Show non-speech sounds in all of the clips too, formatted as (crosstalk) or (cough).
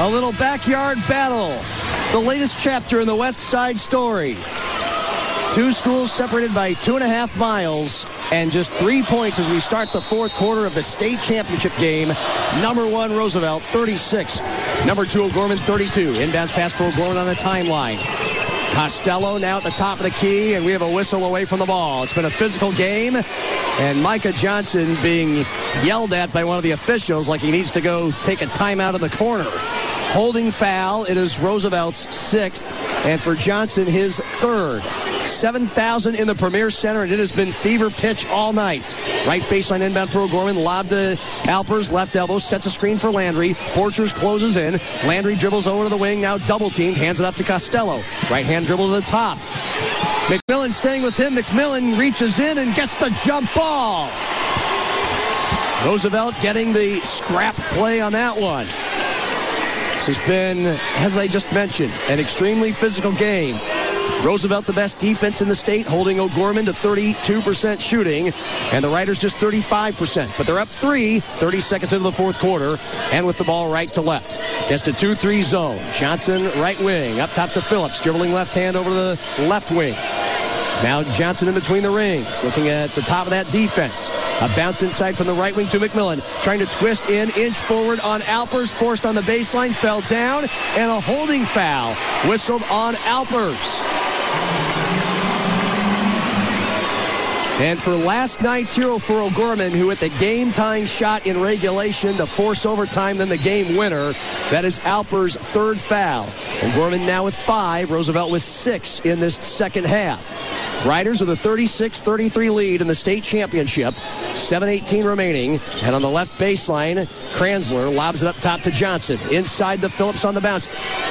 A little backyard battle. The latest chapter in the West Side story. Two schools separated by two and a half miles and just three points as we start the fourth quarter of the state championship game. Number one, Roosevelt, 36. Number two, O'Gorman, 32. Inbounds pass for O'Gorman on the timeline. Costello now at the top of the key, and we have a whistle away from the ball. It's been a physical game, and Micah Johnson being yelled at by one of the officials like he needs to go take a timeout in the corner. Holding foul. It is Roosevelt's sixth, and for Johnson, his third. 7,000 in the Premier Center, and it has been fever pitch all night. Right baseline inbound for O'Gorman. Lob to Alpers. Left elbow. Sets a screen for Landry. Borchers closes in. Landry dribbles over to the wing. Now double teamed. Hands it up to Costello. Right hand dribble to the top. McMillan staying with him. McMillan reaches in and gets the jump ball. Roosevelt getting the scrap play on that one. This has been, as I just mentioned, an extremely physical game. Roosevelt, the best defense in the state, holding O'Gorman to 32% shooting, and the Riders just 35%. But they're up three, 30 seconds into the fourth quarter, and with the ball right to left. Just a 2-3 zone. Johnson, right wing, up top to Phillips, dribbling left hand over the left wing. Now Johnson in between the rings, looking at the top of that defense. A bounce inside from the right wing to McMillan, trying to twist in, inch forward on Alpers, forced on the baseline, fell down, and a holding foul whistled on Alpers. And for last night's hero for O'Gorman, who hit the game-tying shot in regulation to force overtime, then the game winner, that is Alpers' third foul. O'Gorman now with five, Roosevelt with six in this second half. Riders with a 36-33 lead in the state championship. 7-18 remaining. And on the left baseline, Kranzler lobs it up top to Johnson. Inside the Phillips on the bounce.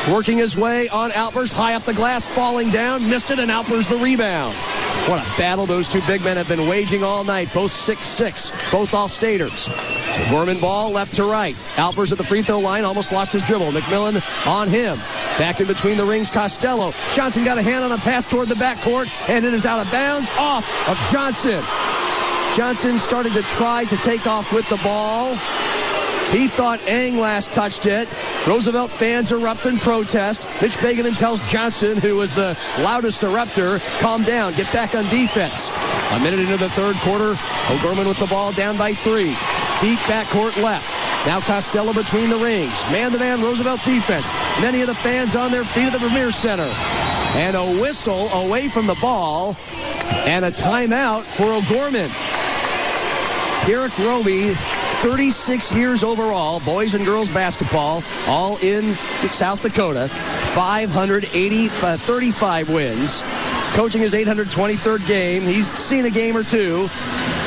Working his way on Alpers. High off the glass, falling down. Missed it, and Alpers the rebound. What a battle those two big men have been waging all night. Both 6-6. Both all-staters. Gorman ball left to right. Alpers at the free throw line. Almost lost his dribble. McMillan on him. Back in between the rings, Costello. Johnson got a hand on a pass toward the backcourt, and it is out of bounds off of Johnson. Johnson started to try to take off with the ball. He thought Eng last touched it. Roosevelt fans erupt in protest. Mitch Begeman tells Johnson, who was the loudest erupter, calm down, get back on defense. A minute into the third quarter, O'Gorman with the ball down by three. Deep backcourt left. Now Costello between the rings. Man-to-man Roosevelt defense. Many of the fans on their feet at the Premier Center. And a whistle away from the ball. And a timeout for O'Gorman. Derek Roby 36 years overall, boys and girls basketball, all in South Dakota. 580, uh, 35 wins. Coaching his 823rd game. He's seen a game or two.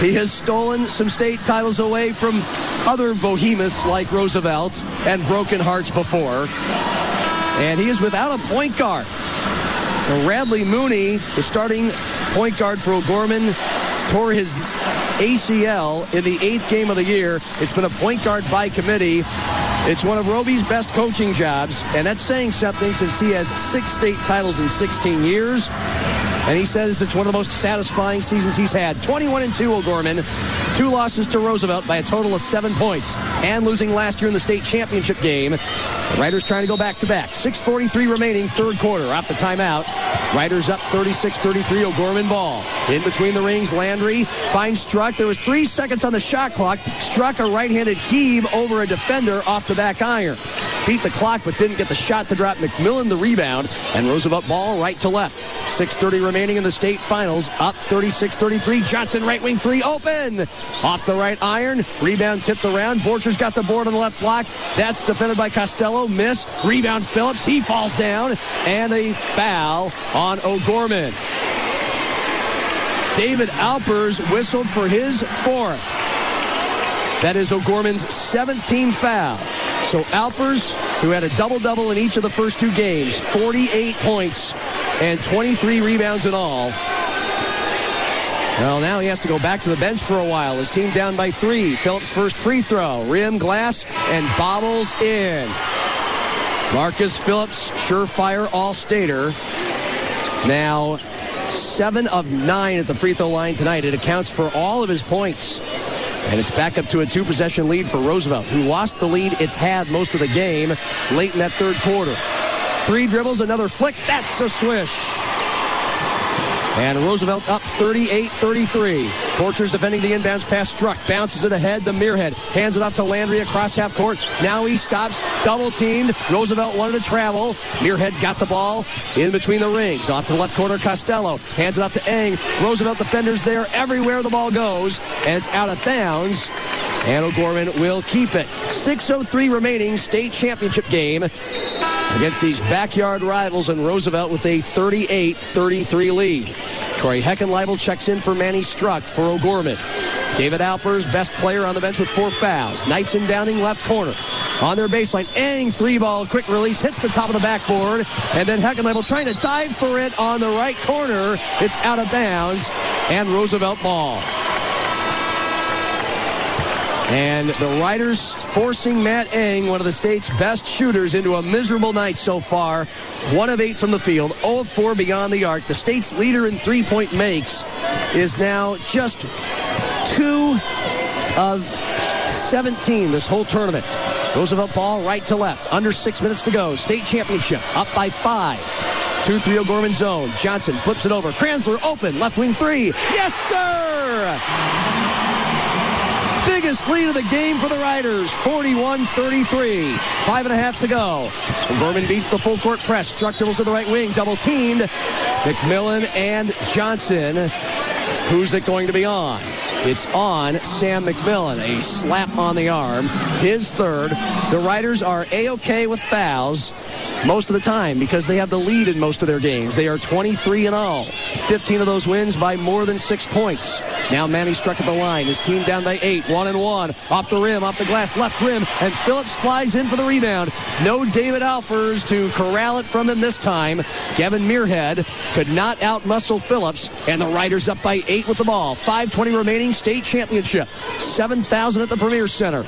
He has stolen some state titles away from other behemoths like Roosevelt and broken hearts before. And he is without a point guard. Radley Mooney, the starting point guard for O'Gorman, tore his ACL in the eighth game of the year. It's been a point guard by committee. It's one of Roby's best coaching jobs, and that's saying something since he has six state titles in 16 years. And he says it's one of the most satisfying seasons he's had. 21 and 2 O'Gorman. Two losses to Roosevelt by a total of seven points. And losing last year in the state championship game. Riders trying to go back to back. 6.43 remaining, third quarter. Off the timeout. Riders up 36-33 O'Gorman ball. In between the rings, Landry finds Struck. There was three seconds on the shot clock. Struck a right-handed heave over a defender off the back iron. Beat the clock, but didn't get the shot to drop McMillan the rebound. And Roosevelt ball right to left. 6.30 remaining in the state finals. Up 36-33. Johnson right wing three open. Off the right iron. Rebound tipped around. Borcher's got the board on the left block. That's defended by Costello. Miss. Rebound Phillips. He falls down. And a foul on O'Gorman. David Alpers whistled for his fourth. That is O'Gorman's seventh team foul. So Alpers, who had a double-double in each of the first two games, 48 points and 23 rebounds in all. Well, now he has to go back to the bench for a while. His team down by three. Phillips' first free throw. Rim, glass, and bobbles in. Marcus Phillips, surefire all-stater. Now, seven of nine at the free throw line tonight. It accounts for all of his points. And it's back up to a two possession lead for Roosevelt, who lost the lead it's had most of the game late in that third quarter. Three dribbles, another flick. That's a swish. And Roosevelt up 38-33. Borchers defending the inbounds pass struck. Bounces it ahead to Muirhead. Hands it off to Landry across half court. Now he stops. Double teamed. Roosevelt wanted to travel. Muirhead got the ball in between the rings. Off to the left corner, Costello. Hands it off to Eng. Roosevelt defenders there everywhere the ball goes. And it's out of bounds. And O'Gorman will keep it. 6.03 remaining state championship game against these backyard rivals in Roosevelt with a 38-33 lead. Troy Heckenleibel checks in for Manny Struck for O'Gorman. David Alpers, best player on the bench with four fouls. Knights in Downing left corner. On their baseline, Eng three ball, quick release, hits the top of the backboard, and then Heckenleibel trying to dive for it on the right corner. It's out of bounds, and Roosevelt ball. And the Riders forcing Matt Eng, one of the state's best shooters, into a miserable night so far. One of eight from the field, 0 of 4 beyond the arc. The state's leader in three-point makes is now just two of 17 this whole tournament. Roosevelt ball right to left. Under six minutes to go. State championship up by five. 2-3 O'Gorman zone. Johnson flips it over. Kranzler open. Left wing three. Yes, sir! Biggest lead of the game for the Riders, 41-33. Five and a half to go. Gorman beats the full court press. Struck dribbles to the right wing, double teamed. McMillan and Johnson. Who's it going to be on? It's on Sam McMillan. A slap on the arm. His third. The Riders are A-OK with fouls most of the time because they have the lead in most of their games. They are 23 and all. 15 of those wins by more than six points. Now Manny Struck at the line. His team down by eight. One and one. Off the rim, off the glass, left rim, and Phillips flies in for the rebound. No David Alpers to corral it from him this time. Gavin Muirhead could not outmuscle Phillips, and the Riders up by eight with the ball. 5.20 remaining state championship. 7,000 at the Premier Center.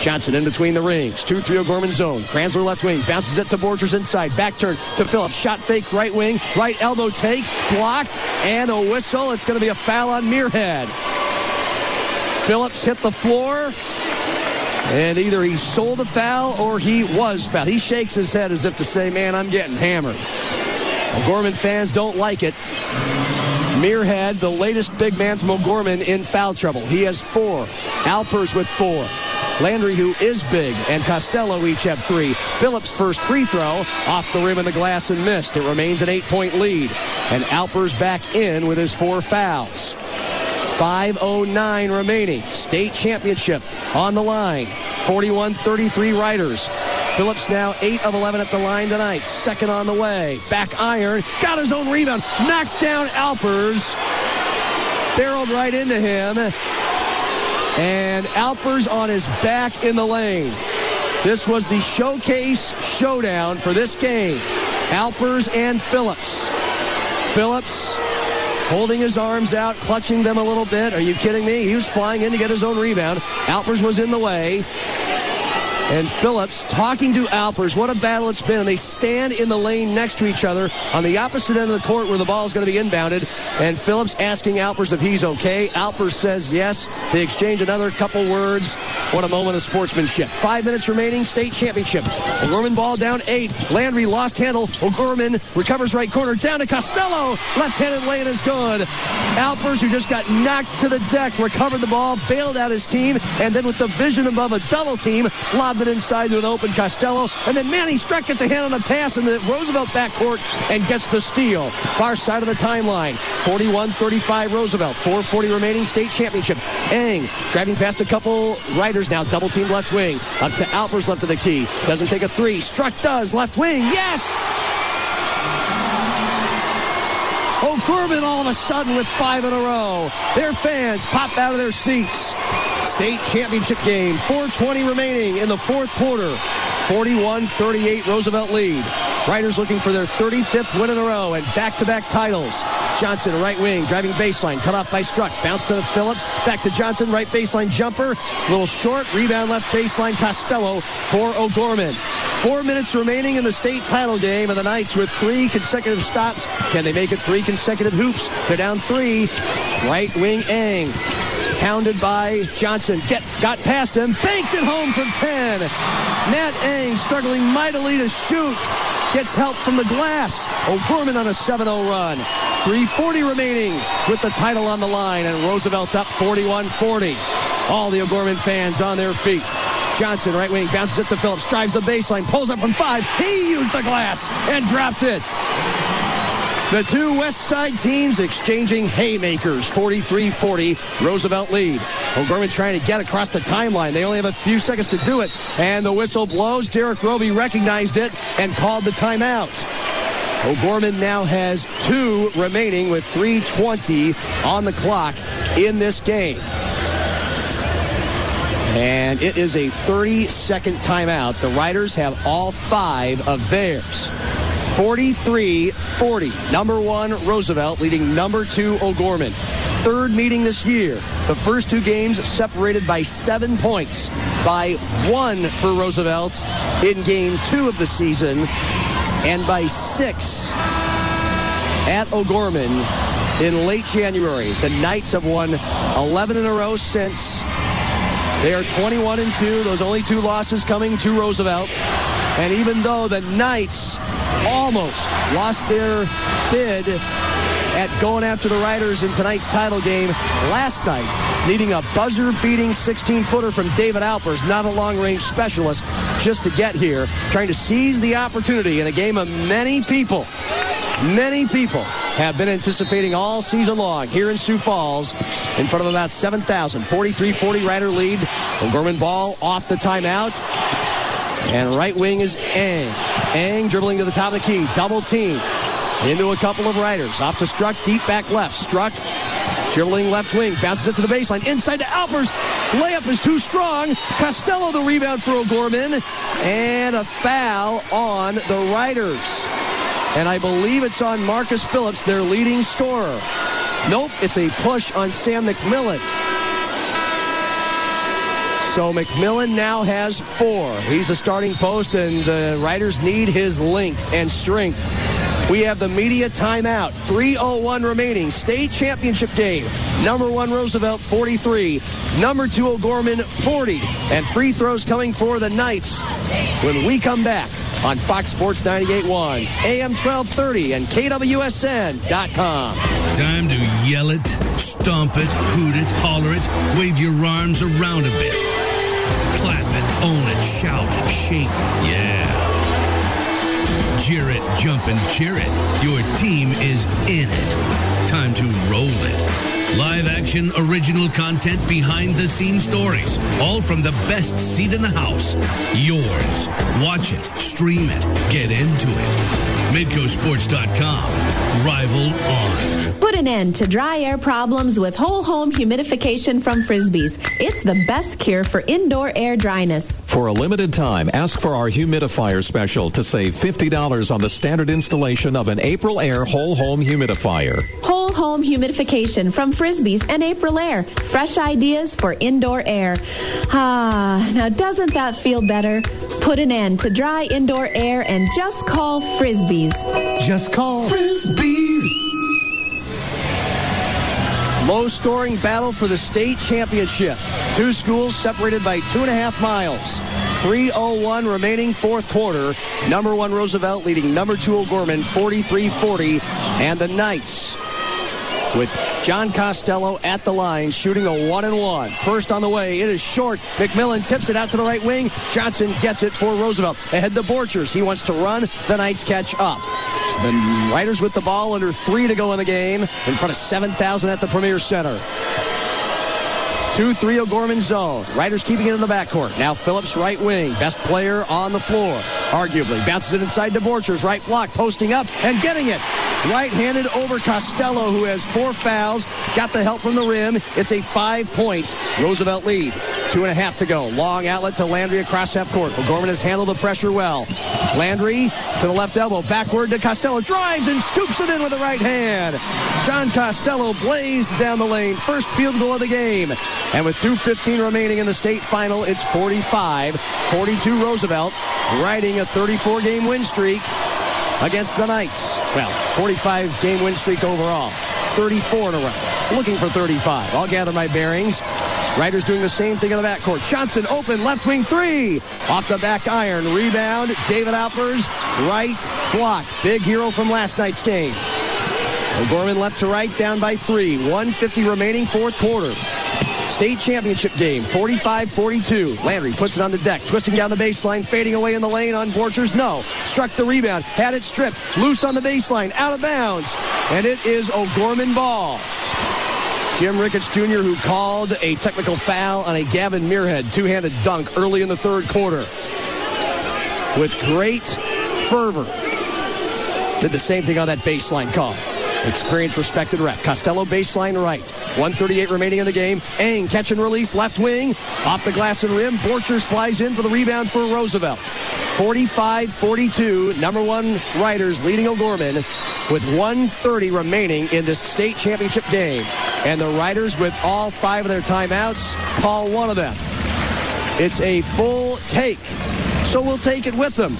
Johnson in between the rings. 2-3 O'Gorman zone. Kranzler left wing. Bounces it to Borchers inside. Back turn to Phillips. Shot fake right wing. Right elbow take. Blocked. And a whistle. It's going to be a foul on Muirhead. Phillips hit the floor. And either he sold a foul or he was fouled. He shakes his head as if to say, man, I'm getting hammered. O'Gorman fans don't like it. Muirhead, the latest big man from O'Gorman, in foul trouble. He has four. Alpers with four. Landry, who is big, and Costello each have three. Phillips' first free throw off the rim of the glass and missed. It remains an eight-point lead. And Alpers back in with his four fouls. 5.09 remaining. State championship on the line. 41-33 Riders. Phillips now 8 of 11 at the line tonight. Second on the way. Back iron. Got his own rebound. Knocked down Alpers. Barreled right into him. And Alpers on his back in the lane. This was the showcase showdown for this game. Alpers and Phillips. Phillips holding his arms out, clutching them a little bit. Are you kidding me? He was flying in to get his own rebound. Alpers was in the way and Phillips talking to Alpers. What a battle it's been. And they stand in the lane next to each other on the opposite end of the court where the ball is going to be inbounded. And Phillips asking Alpers if he's okay. Alpers says yes. They exchange another couple words. What a moment of sportsmanship. Five minutes remaining, state championship. O'Gorman ball down eight. Landry lost handle. O'Gorman recovers right corner down to Costello. Left-handed lane is good. Alpers, who just got knocked to the deck, recovered the ball, bailed out his team, and then with the vision above a double team, lobbed inside to an open Costello. And then Manny Struck gets a hand on the pass in the Roosevelt backcourt and gets the steal. Far side of the timeline. 41-35 Roosevelt. 440 remaining state championship. Eng driving past a couple riders now. Double team left wing. Up to Alpers left of the key. Doesn't take a three. Struck does. Left wing. Yes! O'Gorman all of a sudden with five in a row. Their fans pop out of their seats state championship game. 4.20 remaining in the fourth quarter. 41-38 Roosevelt lead. Riders looking for their 35th win in a row and back-to-back titles. Johnson, right wing, driving baseline, cut off by Struck. Bounce to Phillips, back to Johnson, right baseline jumper. Little short, rebound left baseline, Costello for O'Gorman. Four minutes remaining in the state title game, and the Knights with three consecutive stops. Can they make it three consecutive hoops? They're down three. Right wing Eng Hounded by Johnson. Get got past him. Banked it home from 10. Matt Eng struggling mightily to shoot. Gets help from the glass. O'Gorman on a 7-0 run. 340 remaining with the title on the line and Roosevelt up 41-40. All the O'Gorman fans on their feet. Johnson, right wing, bounces it to Phillips, drives the baseline, pulls up from five. He used the glass and dropped it. The two West Side teams exchanging haymakers, 43-40, Roosevelt lead. O'Gorman trying to get across the timeline. They only have a few seconds to do it, and the whistle blows. Derek Roby recognized it and called the timeout. O'Gorman now has two remaining with 3.20 on the clock in this game. And it is a 30-second timeout. The Riders have all five of theirs. 43-40. Number one, Roosevelt leading number two, O'Gorman. Third meeting this year. The first two games separated by seven points. By one for Roosevelt in game two of the season. And by six at O'Gorman in late January. The Knights have won 11 in a row since. They are 21 and 2. Those only two losses coming to Roosevelt. And even though the Knights almost lost their bid at going after the Riders in tonight's title game last night, needing a buzzer-beating 16-footer from David Alpers, not a long-range specialist, just to get here, trying to seize the opportunity in a game of many people, many people have been anticipating all season long here in Sioux Falls in front of about 7,000. 43-40 Rider lead. O'Gorman ball off the timeout. And right wing is Eng. Eng dribbling to the top of the key. Double team. Into a couple of riders. Off to Struck. Deep back left. Struck. Dribbling left wing. Bounces it to the baseline. Inside to Alpers. Layup is too strong. Costello the rebound for O'Gorman. And a foul on the Riders. And I believe it's on Marcus Phillips, their leading scorer. Nope, it's a push on Sam McMillan. So McMillan now has four. He's a starting post, and the Riders need his length and strength. We have the media timeout. 3.01 remaining. State championship game. Number one, Roosevelt, 43. Number two, O'Gorman, 40. And free throws coming for the Knights when we come back on Fox Sports 98.1, AM 1230, and KWSN.com. Time to yell it, stomp it, hoot it, holler it, wave your arms around a bit. Clap it, own it, shout it, shake it. Yeah. Jeer it, jump and cheer it. Your team is in it. Time to roll it. Live action, original content, behind the scenes stories. All from the best seat in the house. Yours. Watch it, stream it, get into it. MidcoSports.com. Rival on. Put an end to dry air problems with whole home humidification from Frisbees. It's the best cure for indoor air dryness. For a limited time, ask for our humidifier special to save $50 on the standard installation of an Aprilaire whole home humidifier. Whole home humidification from Frisbees and Aprilaire. Fresh ideas for indoor air. Ah, now doesn't that feel better? Put an end to dry indoor air and just call Frisbees. Just call Frisbees. Low scoring battle for the state championship. Two schools separated by two and a half miles. 3.01 remaining fourth quarter. Number one Roosevelt leading number two O'Gorman 43-40. And the Knights with John Costello at the line, shooting a one and one. First on the way, it is short. McMillan tips it out to the right wing. Johnson gets it for Roosevelt. Ahead the Borchers. He wants to run. The Knights catch up. So the Riders with the ball under three to go in the game in front of 7,000 at the Premier Center. 2-3 O'Gorman zone. Riders keeping it in the backcourt. Now Phillips right wing. Best player on the floor, arguably. Bounces it inside to Borchers. Right block. Posting up and getting it. Right-handed over Costello, who has four fouls. Got the help from the rim. It's a five-point Roosevelt lead. Two and a half to go. Long outlet to Landry across half court. O'Gorman has handled the pressure well. Landry to the left elbow. Backward to Costello. Drives and scoops it in with the right hand. John Costello blazed down the lane. First field goal of the game. And with 2.15 remaining in the state final, it's 45-42 Roosevelt, riding a 34-game win streak against the Knights. Well, 45-game win streak overall. 34 in a row. Looking for 35. I'll gather my bearings. Riders doing the same thing in the backcourt. Johnson open, left wing three. Off the back iron. Rebound. David Alpers, right block. Big hero from last night's game. O'Gorman left to right, down by three. 150 remaining, fourth quarter. State championship game, 45-42. Landry puts it on the deck, twisting down the baseline, fading away in the lane on Borchers. No. Struck the rebound, had it stripped, loose on the baseline, out of bounds. And it is O'Gorman ball. Jim Ricketts Jr., who called a technical foul on a Gavin Muirhead two-handed dunk early in the third quarter. With great fervor. Did the same thing on that baseline call. Experienced, respected ref. Costello baseline right. 138 remaining in the game. Eng catch and release left wing. Off the glass and rim. Borcher slides in for the rebound for Roosevelt. 45-42. Number one Riders leading O'Gorman with 130 remaining in this state championship game. And the Riders with all five of their timeouts call one of them. It's a full take. So we'll take it with them.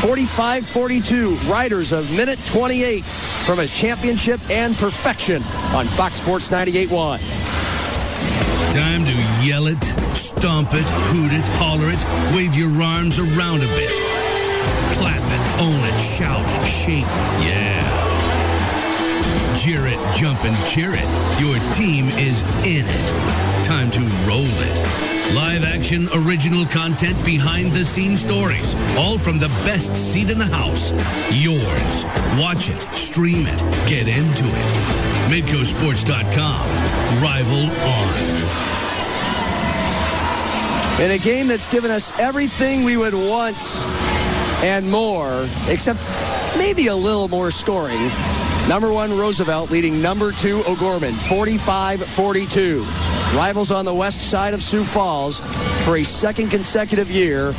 45-42. Riders of minute 28 from a championship and perfection on Fox Sports 98.1. Time to yell it, stomp it, hoot it, holler it, wave your arms around a bit. Clap it, own it, shout it, shake it, yeah. Jeer it, jump and cheer it. Your team is in it. Time to roll it. Live action, original content, behind the scenes stories. All from the best seat in the house. Yours. Watch it, stream it, get into it. MidcoSports.com. Rival on. In a game that's given us everything we would want and more, except maybe a little more scoring. Number one, Roosevelt leading number two, O'Gorman, 45-42. Rivals on the west side of Sioux Falls for a second consecutive year,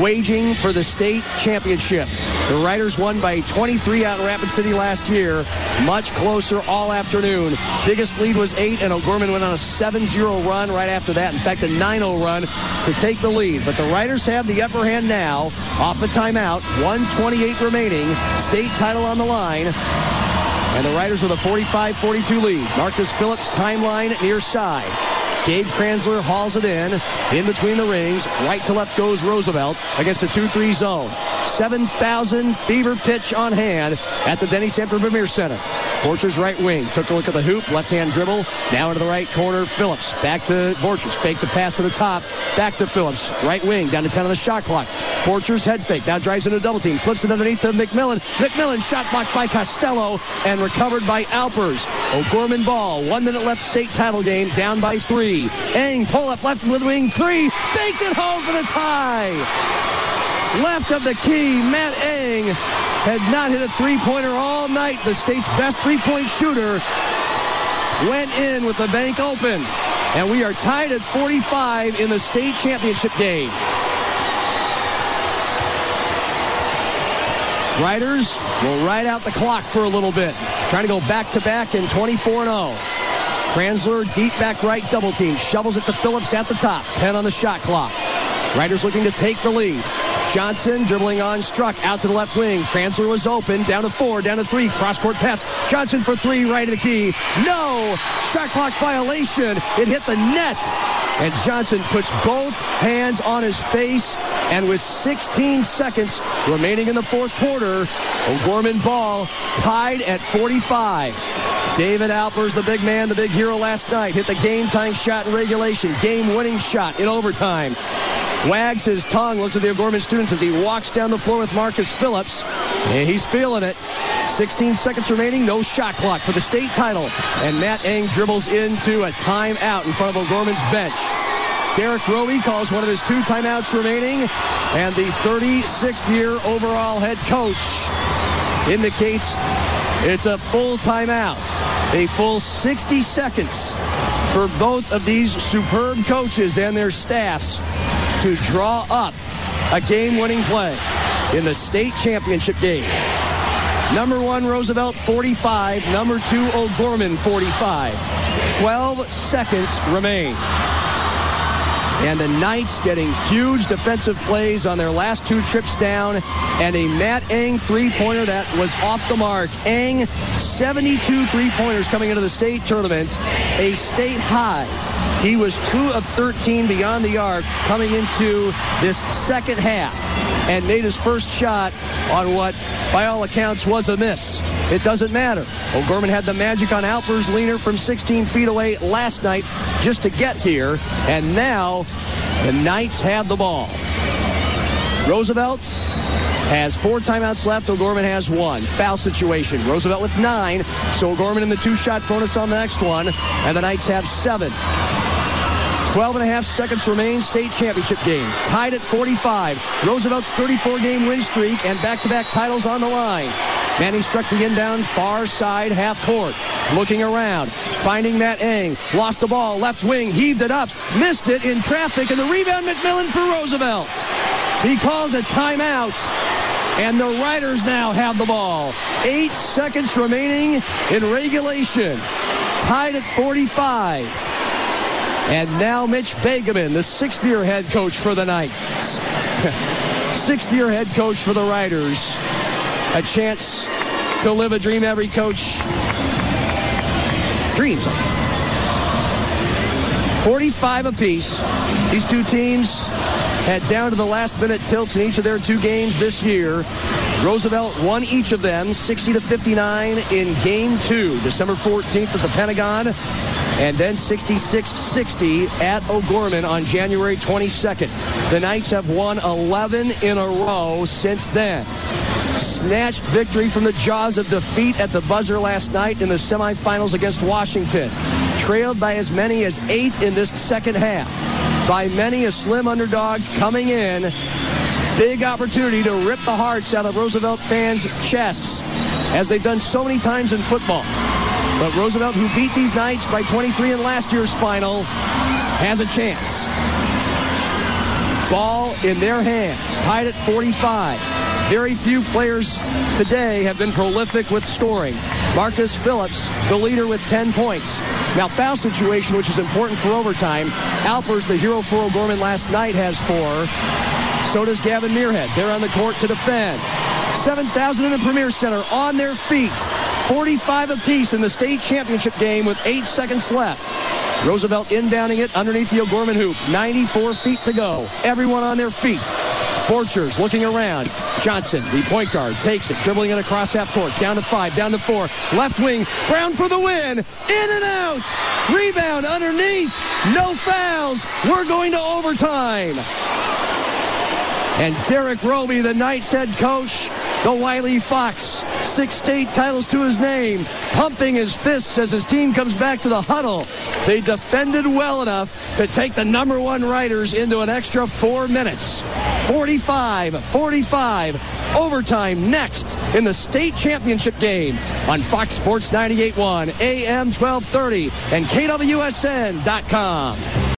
waging for the state championship. The Riders won by 23 out in Rapid City last year. Much closer all afternoon. Biggest lead was 8, and O'Gorman went on a 7-0 run right after that. In fact, a 9-0 run to take the lead. But the Riders have the upper hand now. Off the timeout, 128 remaining. State title on the line. And the Riders with a 45-42 lead. Marcus Phillips timeline near side. Gabe Kranzler hauls it in. In between the rings. Right to left goes Roosevelt against a 2-3 zone. 7,000 fever pitch on hand at the Denny Sanford Premier Center. Borchers right wing. Took a look at the hoop. Left-hand dribble. Now into the right corner. Phillips. Back to Borchers. Fake the pass to the top. Back to Phillips. Right wing. Down to 10 on the shot clock. Borchers head fake. Now drives into double team. Flips it underneath to McMillan. McMillan shot blocked by Costello and recovered by Alpers. O'Gorman ball. One minute left state title game. Down by three. Eng pull up left with wing three. Baked it home for the tie. Left of the key. Matt Eng had not hit a three-pointer all night. The state's best three-point shooter went in with the bank open. And we are tied at 45 in the state championship game. Riders will ride out the clock for a little bit. Trying to go back-to-back in 24-0. Kranzler deep back right double team. Shovels it to Phillips at the top. 10 on the shot clock. Riders looking to take the lead. Johnson dribbling on Struck out to the left wing. Kranzler was open. Down to four. Down to three. Cross court pass. Johnson for three. Right of the key. No. Shot clock violation. It hit the net. And Johnson puts both hands on his face. And with 16 seconds remaining in the fourth quarter, O'Gorman ball tied at 45. David Alpers, the big man, the big hero last night, hit the game-time shot in regulation, game-winning shot in overtime. Wags his tongue, looks at the O'Gorman students as he walks down the floor with Marcus Phillips. And he's feeling it. 16 seconds remaining, no shot clock for the state title. And Matt Eng dribbles into a timeout in front of O'Gorman's bench. Derek Roby calls one of his two timeouts remaining. And the 36th year overall head coach indicates it's a full timeout. A full 60 seconds for both of these superb coaches and their staffs to draw up a game-winning play in the state championship game. Number one, Roosevelt, 45. Number two, O'Gorman, 45. 12 seconds remain. And the Knights getting huge defensive plays on their last two trips down. And a Matt Eng three-pointer that was off the mark. Eng, 72 three-pointers coming into the state tournament. A state high. He was 2 of 13 beyond the arc coming into this second half and made his first shot on what, by all accounts, was a miss. It doesn't matter. O'Gorman had the magic on Alpers Leaner from 16 feet away last night just to get here, and now the Knights have the ball. Roosevelt has four timeouts left. O'Gorman has one. Foul situation. Roosevelt with nine. So O'Gorman in the two-shot bonus on the next one. And the Knights have seven. 12 and a half seconds remain. State championship game. Tied at 45. Roosevelt's 34-game win streak and back-to-back titles on the line. Manny Struck the inbound far side half court. Looking around. Finding Matt Eng. Lost the ball. Left wing. Heaved it up. Missed it in traffic. And the rebound McMillan for Roosevelt. He calls a timeout. And the Riders now have the ball. Eight seconds remaining in regulation. Tied at 45. And now Mitch Begeman, the sixth-year head coach for the Knights. (laughs) sixth-year head coach for the Riders. A chance to live a dream every coach dreams of. 45 apiece. These two teams had down to the last minute tilts in each of their two games this year. Roosevelt won each of them 60 to 59 in game two, December 14th at the Pentagon, and then 66-60 at O'Gorman on January 22nd. The Knights have won 11 in a row since then. Snatched victory from the jaws of defeat at the buzzer last night in the semifinals against Washington. Trailed by as many as eight in this second half. By many a slim underdog coming in big opportunity to rip the hearts out of Roosevelt fans' chests, as they've done so many times in football. But Roosevelt, who beat these Knights by 23 in last year's final, has a chance. Ball in their hands, tied at 45. Very few players today have been prolific with scoring. Marcus Phillips, the leader with 10 points. Now, foul situation, which is important for overtime. Alpers, the hero for O'Gorman last night, has four. So does Gavin Muirhead. They're on the court to defend. 7,000 in the Premier Center on their feet. 45 apiece in the state championship game with eight seconds left. Roosevelt inbounding it underneath the O'Gorman hoop. 94 feet to go. Everyone on their feet. Borchers looking around. Johnson, the point guard, takes it, dribbling it across half court. Down to five, down to four. Left wing, Brown for the win. In and out. Rebound underneath. No fouls. We're going to overtime. And Derek Roby, the Knights head coach, the Wiley Fox, six state titles to his name, pumping his fists as his team comes back to the huddle. They defended well enough to take the number one Riders into an extra four minutes. 45, 45, overtime next in the state championship game on Fox Sports 98.1, AM 1230, and KWSN.com.